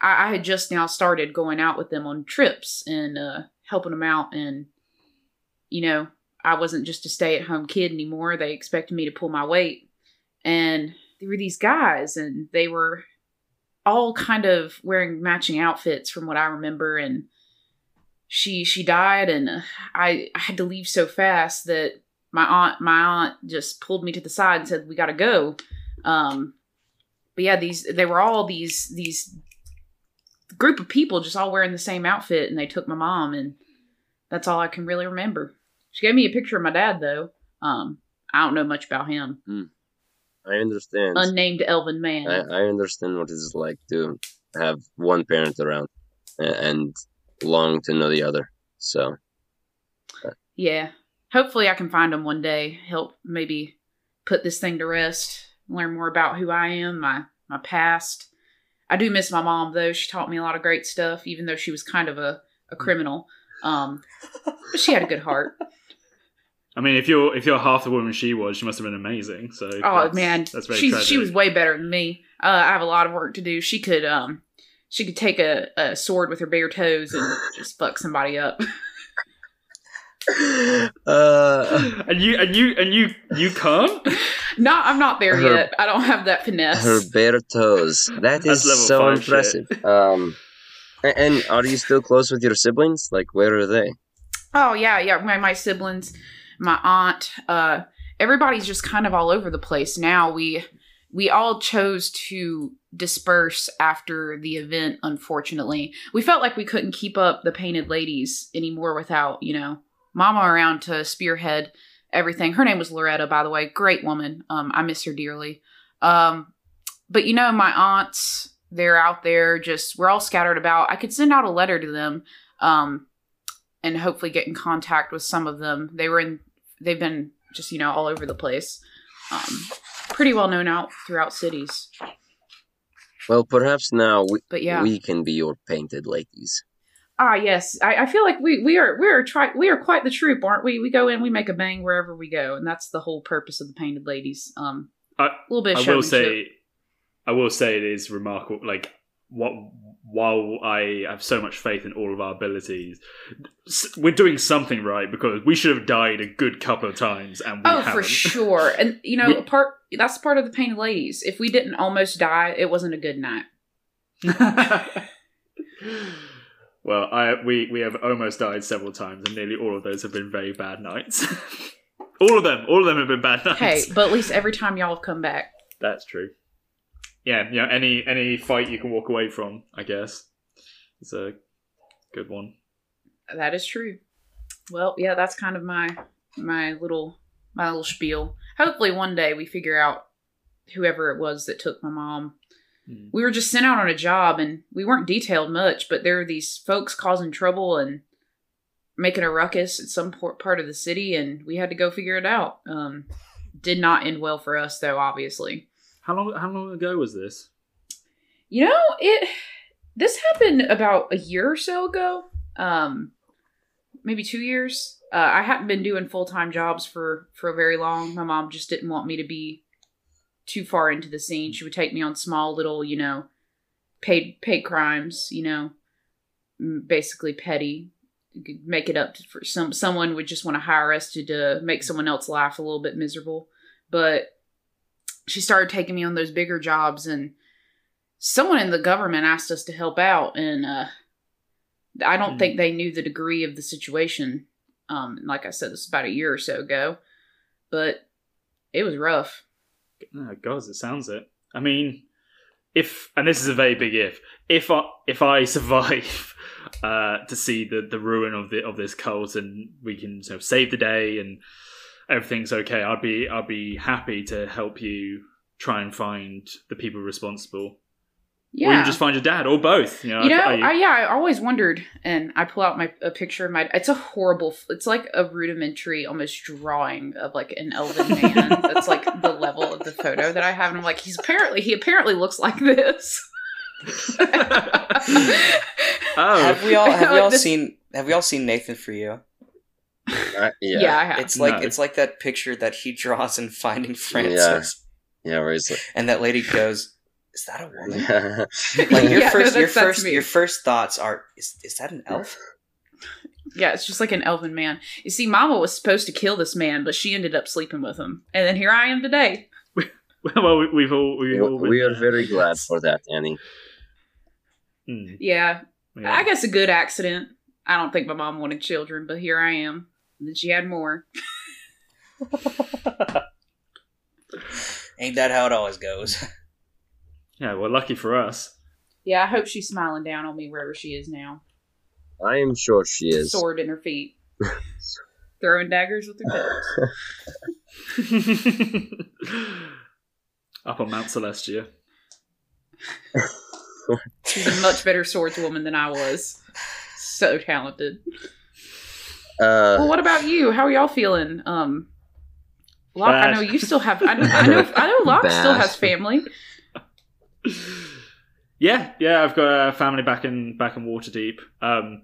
I, I had just now started going out with them on trips and uh, helping them out, and you know, I wasn't just a stay at home kid anymore. They expected me to pull my weight, and there were these guys, and they were all kind of wearing matching outfits from what I remember, and she she died, and uh, I I had to leave so fast that my aunt my aunt just pulled me to the side and said we got to go. Um, but yeah, these they were all these these group of people just all wearing the same outfit, and they took my mom, and that's all I can really remember. She gave me a picture of my dad though. Um, I don't know much about him. I understand. Unnamed elven man. I, I understand what it's like to have one parent around and long to know the other. So Yeah. Hopefully I can find him one day. Help maybe put this thing to rest. Learn more about who I am, my my past. I do miss my mom though. She taught me a lot of great stuff, even though she was kind of a, a criminal. Um but she had a good heart. I mean, if you're if you're half the woman she was, she must have been amazing. So Oh that's- man. that's very She's tragic. she was way better than me. Uh, I have a lot of work to do. She could um she could take a, a sword with her bare toes and just fuck somebody up. uh, and you and you and you you can't. not I'm not there Her- yet. I don't have that finesse. her bare toes. That's so five impressive. Um, a- and are you still close with your siblings? Like, where are they? Oh yeah, yeah. My my siblings, my aunt, uh, everybody's just kind of all over the place now. We we all chose to disperse after the event. Unfortunately, we felt like we couldn't keep up the painted ladies anymore without you know Mama around to spearhead everything. Her name was Loretta, by the way. Great woman. Um, I miss her dearly. Um, but you know, my aunts, they're out there. Just we're all scattered about. I could send out a letter to them. Um, and hopefully get in contact with some of them. They were in, they've been just, you know, all over the place. Um, pretty well known out throughout cities. Well, perhaps now we, yeah. we can be your painted ladies. Ah, yes. I, I feel like we, we are, we are try, we are quite the troop, aren't we? We go in, we make a bang wherever we go. And that's the whole purpose of the painted ladies. Um, I- a little bit I will say, I will say it is remarkable. Like what, while I have so much faith in all of our abilities, we're doing something right because we should have died a good couple of times, and we Oh, haven't. for sure. And you know, We- part that's part of the painted ladies. If we didn't almost die, it wasn't a good night. well, I we we have almost died several times, and nearly all of those have been very bad nights. all of them, all of them have been bad nights. Hey, but at least every time y'all have come back. That's true. Yeah, you know, any any fight you can walk away from, I guess, is a good one. That is true. Well, yeah, that's kind of my my little my little spiel. Hopefully one day we figure out whoever it was that took my mom. Hmm. We were just sent out on a job and we weren't detailed much, but there were these folks causing trouble and making a ruckus at some part of the city and we had to go figure it out. Um did not end well for us though, obviously. How long how long ago was this? You know, it this happened about a year or so ago. Um maybe 2 years. Uh, I hadn't been doing full-time jobs for for very long. My mom just didn't want me to be too far into the scene. She would take me on small little, you know, paid paid crimes, you know, basically petty. Could Make it up for some someone would just want to hire us to, to make someone else laugh a little bit miserable. But she started taking me on those bigger jobs and someone in the government asked us to help out and uh i don't Hmm. think they knew the degree of the situation um like i said this was about a year or so ago but it was rough Oh, God, it sounds it. I mean, if and this is a very big if. If I if I survive uh, to see the, the ruin of the of this cult and we can sort of save the day and everything's okay, I'd be I'd be happy to help you try and find the people responsible, yeah or you just find your dad, or both. You know, you know I- I, yeah i always wondered and i pull out my a picture of my it's a horrible it's like a rudimentary almost drawing of like an elven man that's like the level of the photo that i have and i'm like he's apparently he apparently looks like this oh, Have we all have we all This- seen have we all seen Nathan for you? Uh, yeah. yeah. i have It's like No. it's like that picture that he draws in Finding Francis, Yeah, where is it? and that lady goes, "Is that a woman?" Like your Yeah, no, first, your that's- that's first, me. your first thoughts are, "Is is that an elf?" Yeah, it's just like an elven man. You see, Mama was supposed to kill this man, but she ended up sleeping with him. And then here I am today. well, we, we've all we all we are very glad for that, Annie. Mm, Yeah, yeah. I guess a good accident. I don't think my mom wanted children, but here I am. And then she had more. Ain't that how it always goes? Yeah, well, lucky for us. Yeah, I hope she's smiling down on me wherever she is now. I am sure she is. Sword in her feet. Throwing daggers with her toes. Up on Mount Celestia. She's a much better swordswoman than I was. So talented. Uh, Well, what about you? How are y'all feeling? Um, Locke, I know you still have. I know. I know, I know Locke still has family. Yeah, yeah, I've got a family back in back in Waterdeep. Um,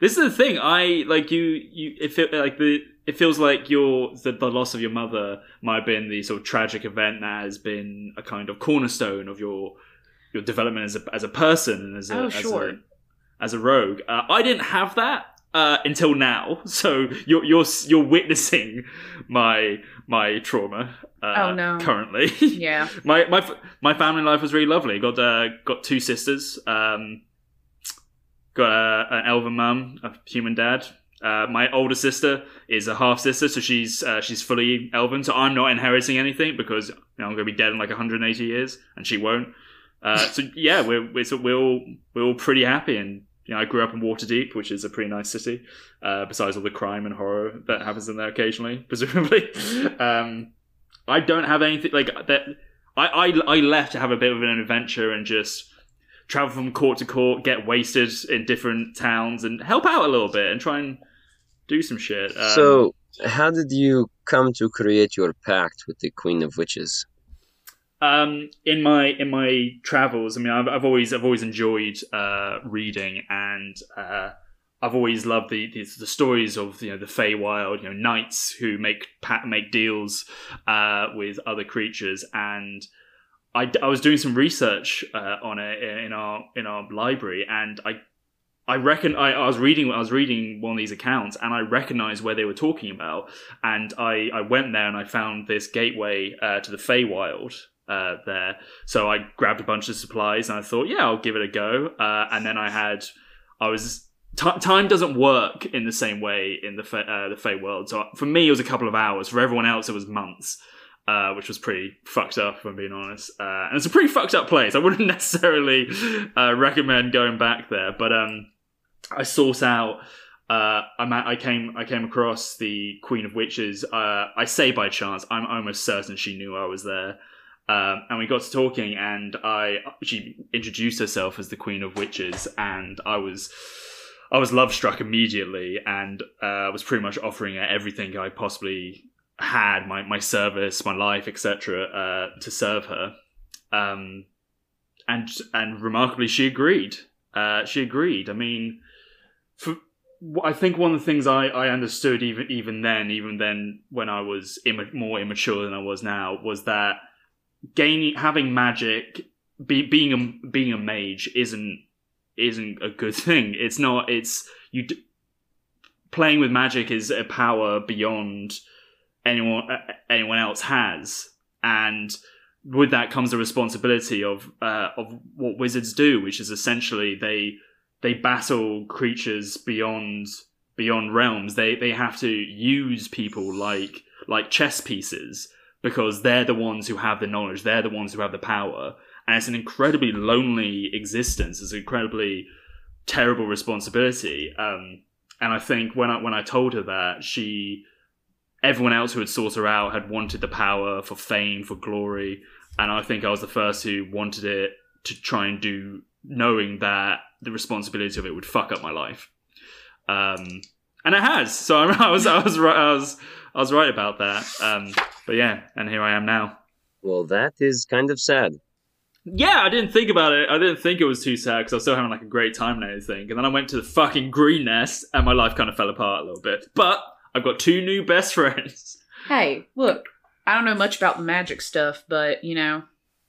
this is the thing. I like you. You it feel like the it feels like your the, the loss of your mother might have been the sort of tragic event that has been a kind of cornerstone of your your development as a as a person and as a Oh, as a, as a rogue. Uh, I didn't have that uh, until now, so you're you're you're witnessing my my trauma. Uh, Oh, no. Currently, Yeah. my my my family life was really lovely. Got uh, got two sisters. Um, got uh, an elven mum, a human dad. Uh, my older sister is a half sister, so she's uh, she's fully elven. So I'm not inheriting anything because you know, I'm going to be dead in like 180 years, and she won't. Uh, so yeah, we're we're, so we're all we're all pretty happy, and you know I grew up in Waterdeep, which is a pretty nice city. Uh, besides all the crime and horror that happens in there occasionally, presumably. um, I don't have anything like that. I, I I left to have a bit of an adventure and just travel from court to court, get wasted in different towns, and help out a little bit and try and do some shit. Um, so, how did you come to create your pact with the Queen of Witches? Um, in my in my travels, I mean, I've, I've always I've always enjoyed uh, reading, and uh, I've always loved the, the the stories of you know the Feywild, you know, knights who make make deals uh, with other creatures, and I, I was doing some research uh, on it in our in our library, and I I reckon I, I was reading I was reading one of these accounts, and I recognized where they were talking about, and I, I went there and I found this gateway uh, to the Feywild. Uh, there, so I grabbed a bunch of supplies and I thought, yeah, I'll give it a go. Uh, and then I had, I was Ti time doesn't work in the same way in the Fe- uh, the Fey world. So for me, it was a couple of hours. For everyone else, it was months, uh, which was pretty fucked up, if I'm being honest. Uh, and it's a pretty fucked up place. I wouldn't necessarily uh, recommend going back there, but um, I sought out. Uh, I, ma- I came I came across the Queen of Witches. Uh, I say by chance. I'm almost certain she knew I was there. Um, and we got to talking, and I she introduced herself as the Queen of Witches, and I was I was love struck immediately, and uh, was pretty much offering her everything I possibly had my my service, my life, etc. Uh, to serve her, um, and and remarkably, she agreed. Uh, she agreed. I mean, for, I think one of the things I, I understood even even then, even then when I was imma- more immature than I was now, was that gaining having magic, be, being a being a mage isn't isn't a good thing. It's not. It's you. D- playing with magic is a power beyond anyone anyone else has, and with that comes the responsibility of uh, of what wizards do, which is essentially they they battle creatures beyond beyond realms. They they have to use people like like chess pieces because they're the ones who have the knowledge. They're the ones who have the power, and it's an incredibly lonely existence. It's an incredibly terrible responsibility. Um, and I think when I when I told her that she everyone else who had sought her out had wanted the power for fame, for glory, and I think I was the first who wanted it to try and do, knowing that the responsibility of it would fuck up my life. Um, and it has. So I was, I was, I was, I was right about that. Um, but yeah, and here I am now. Well, that is kind of sad. Yeah, I didn't think about it. I didn't think it was too sad because I was still having like a great time and everything. And then I went to the fucking green nest, and my life kind of fell apart a little bit. But I've got two new best friends. Hey, look, I don't know much about the magic stuff, but you know,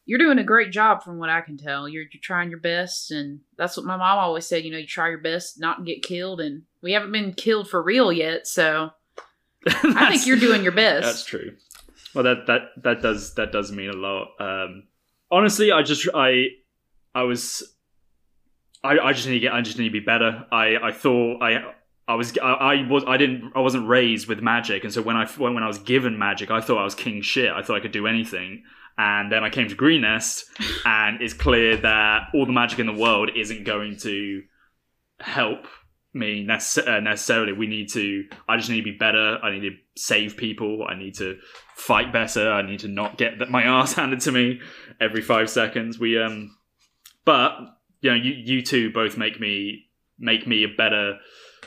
you're doing a great job from what I can tell. You're, you're trying your best, and that's what my mom always said. You know, you try your best not to get killed, and we haven't been killed for real yet, so I think you're doing your best. That's true. Well, that that that does that does mean a lot. Um, honestly, I just I I was I, I just need to get I just need to be better. I I thought I. I was I, I was I didn't I wasn't raised with magic, and so when I when, when I was given magic, I thought I was king shit. I thought I could do anything, and then I came to Greenest, and it's clear that all the magic in the world isn't going to help me uh, necessarily. We need to. I just need to be better. I need to save people. I need to fight better. I need to not get that my ass handed to me every five seconds. We um, but you know, you you two both make me make me a better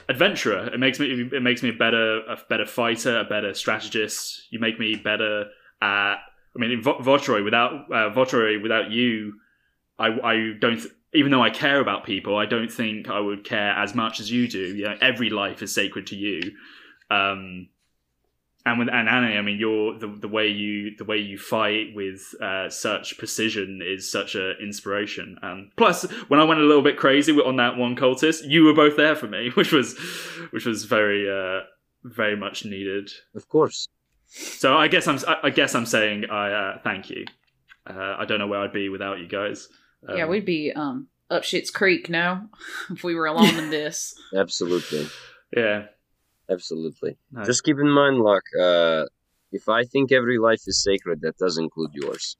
adventurer. It makes me it makes me a better a better fighter, a better strategist. You make me better at. I mean, in Vo- Votroy, without uh, Votroy, without you, I I don't. Even though I care about people, I don't think I would care as much as you do. You know, every life is sacred to you. Um, and with and Annie, I mean, you're the the way you the way you fight with uh, such precision is such an inspiration. Um, plus, when I went a little bit crazy on that one cultist, you were both there for me, which was which was very uh, very much needed. Of course. So I guess I'm I I guess I'm saying I uh, thank you. Uh, I don't know where I'd be without you guys. Um, yeah, we'd be um up Shit's Creek now if we were alone in this. Absolutely. yeah. Absolutely. No. Just keep in mind, Locke, uh, if I think every life is sacred, that does include yours.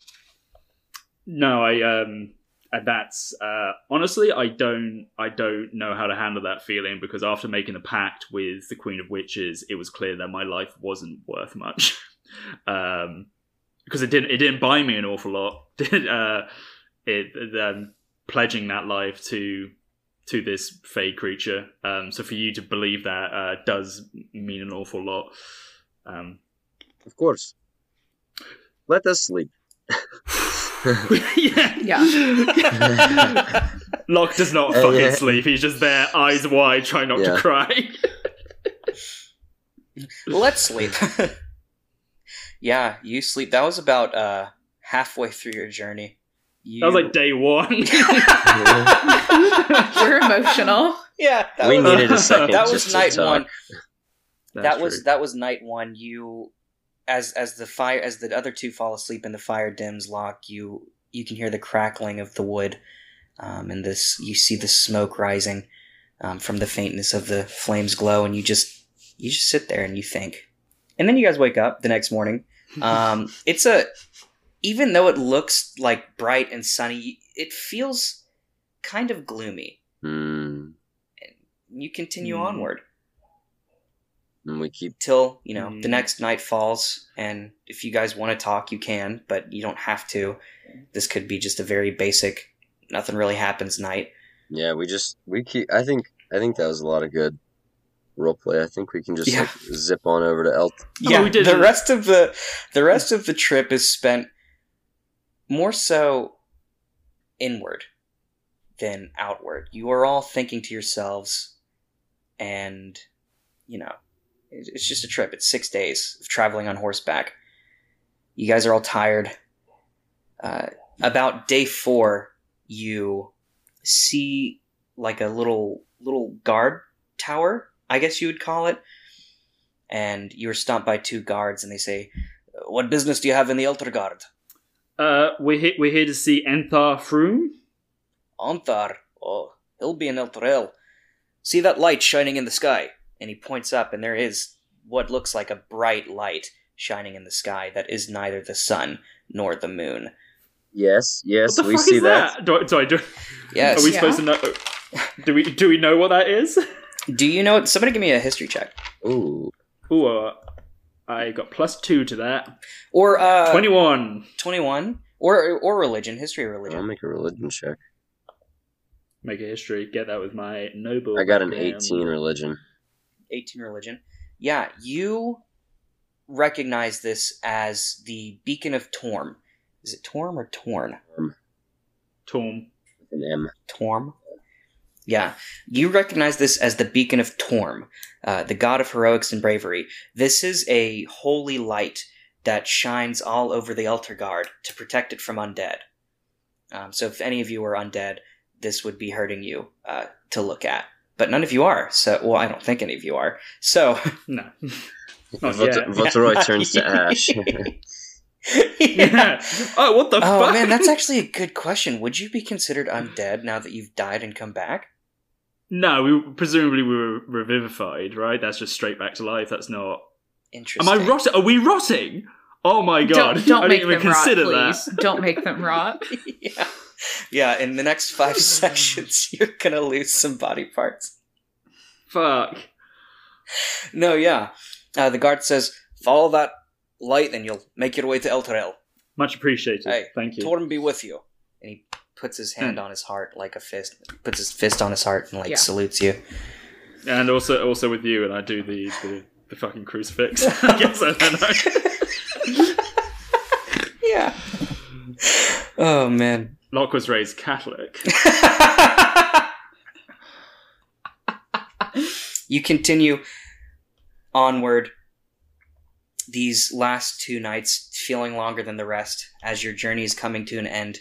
No, I um and that's uh honestly I don't I don't know how to handle that feeling because after making the pact with the Queen of Witches, it was clear that my life wasn't worth much. um because it didn't it didn't buy me an awful lot. Did uh it um pledging that life to to this fey creature. Um so for you to believe that uh does mean an awful lot. Um Of course. Let us sleep. yeah. Yeah. Locke does not Uh, fucking yeah. sleep. He's just there, eyes wide, trying not Yeah. to cry. Let's sleep. yeah, you sleep. That was about uh, halfway through your journey. You... That was like day one. We're emotional. yeah, that we was, needed a second that just was to night talk. one. That's that was true. that was night one. You, as as the fire as the other two fall asleep and the fire dims, lock you. You can hear the crackling of the wood, um, and this you see the smoke rising um, from the faintness of the flames glow, and you just you just sit there and you think, and then you guys wake up the next morning. Um, it's a even though it looks like bright and sunny, it feels kind of gloomy. Hmm. You continue Hmm. onward. And we keep. till you know the Mm. next night falls and if you guys want to talk you can but you don't have to this could be just a very basic nothing really happens night Yeah, we just we keep. I think I think that was a lot of good role play. I think we can just Yeah. like zip on over to El. yeah we did the rest of the the rest of the trip is spent more so inward than outward. You are all thinking to yourselves and you know it's just a trip. It's six days of traveling on horseback. You guys are all tired. Uh, about day four you see like a little little guard tower i guess you would call it. And you are stopped by two guards and they say what business do you have in the Elturgard Uh, we're here, we're here to see Anthar Frume. Anthar, oh, he'll be in Elturel. See that light shining in the sky? And he points up, and there is what looks like a bright light shining in the sky that is neither the sun nor the moon. Yes, yes, What the we fuck see is that. that? Do, I- sorry, do, Yes. are we Yeah. supposed to know? Do we do we know what that is? Do you know? Somebody give me a history check, Ooh, Ooh, uh, I got plus two to that. or uh, Twenty-one. twenty-one, or or religion, history, or religion. I'll make a religion check. Make a history. Get that with my noble. I got an background. 18 religion. 18 religion. Yeah, you recognize this as the Beacon of Torm. Is it Torm or Torn? Torm. With an M. Torm. Yeah, you recognize this as the Beacon of Torm, uh, the god of heroics and bravery. This is a holy light that shines all over the Elturgard to protect it from undead. Um, so if any of you are undead, this would be hurting you uh, to look at. But none of you are. So, well, I don't think any of you are. So, No. Not Vot- turns to ash. yeah. Oh, what the Oh fuck? man, that's actually a good question. Would you be considered undead now that you've died and come back? No, we presumably we were revivified, right? That's just straight back to life. That's not. Interesting. Am Interesting. I rotting? Are we rotting? Oh my god! Don't, don't I make didn't even them rot, please. that. Don't make them rot. yeah. Yeah, in the next five sections, you're gonna lose some body parts. Fuck. No, yeah. Uh, the guard says, follow that light and you'll make your way to El Elturel. Much appreciated. Hey, Thank you. Torm be with you. And he puts his hmm. hand on his heart like a fist. Puts his fist on his heart and like Yeah. salutes you. And also, also with you, and I do the the, the fucking crucifix. I guess I don't know. Yeah. Oh man. Locke was raised Catholic. you continue onward these last two nights feeling longer than the rest as your journey is coming to an end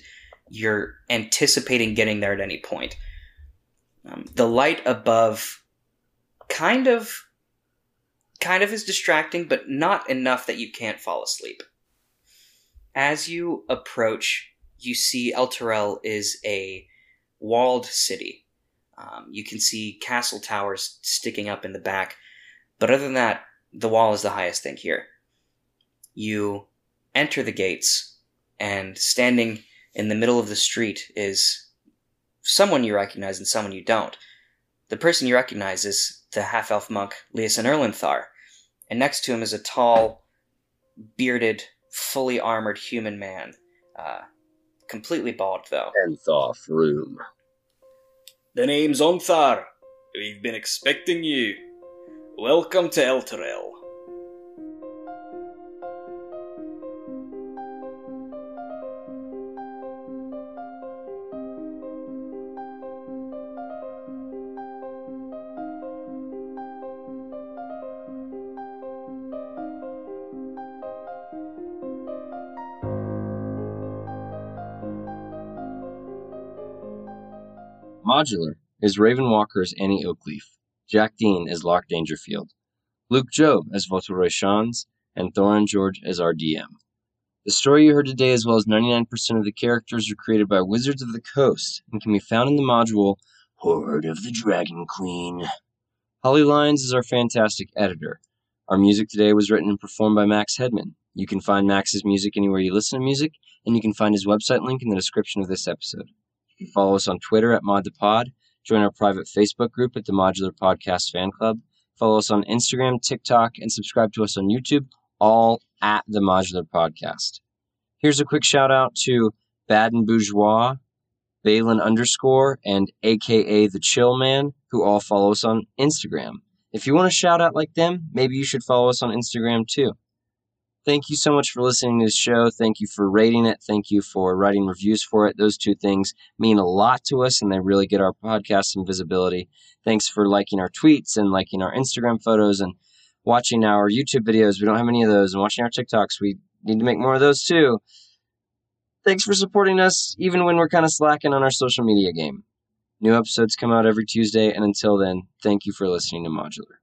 you're anticipating getting there at any point. Um, the light above kind of kind of is distracting but not enough that you can't fall asleep. As you approach you see Elturel is a walled city. Um, you can see castle towers sticking up in the back, but other than that, the wall is the highest thing here. You enter the gates, and standing in the middle of the street is someone you recognize and someone you don't. The person you recognize is the half elf monk Leosin Erlanthar, and next to him is a tall, bearded, fully armored human man. Uh, completely bald, though. Onthar Frume. The name's Onthar. We've been expecting you. Welcome to Elturel. Modular is Raven Walker as Annie Oakleaf, Jack Dean as Locke Dangerfield, Luke Job as Votoroy Shans, and Thorin George as RDM. The story you heard today, as well as 99% of the characters, are created by Wizards of the Coast and can be found in the module Hoard of the Dragon Queen. Holly Lyons is our fantastic editor. Our music today was written and performed by Max Hedman. You can find Max's music anywhere you listen to music, and you can find his website link in the description of this episode. Can follow us on Twitter at ModThePod, join our private Facebook group at the Modular Podcast Fan Club, follow us on Instagram, TikTok, and subscribe to us on YouTube, all at the Modular Podcast. Here's a quick shout out to Baden Bourgeois, Balin underscore, and AKA the Chill Man, who all follow us on Instagram. If you want a shout out like them, maybe you should follow us on Instagram too. Thank you so much for listening to this show. Thank you for rating it. Thank you for writing reviews for it. Those two things mean a lot to us and they really get our podcast some visibility. Thanks for liking our tweets and liking our Instagram photos and watching our YouTube videos. We don't have any of those. And watching our TikToks. We need to make more of those too. Thanks for supporting us, even when we're kind of slacking on our social media game. New episodes come out every Tuesday, and until then, thank you for listening to Modular.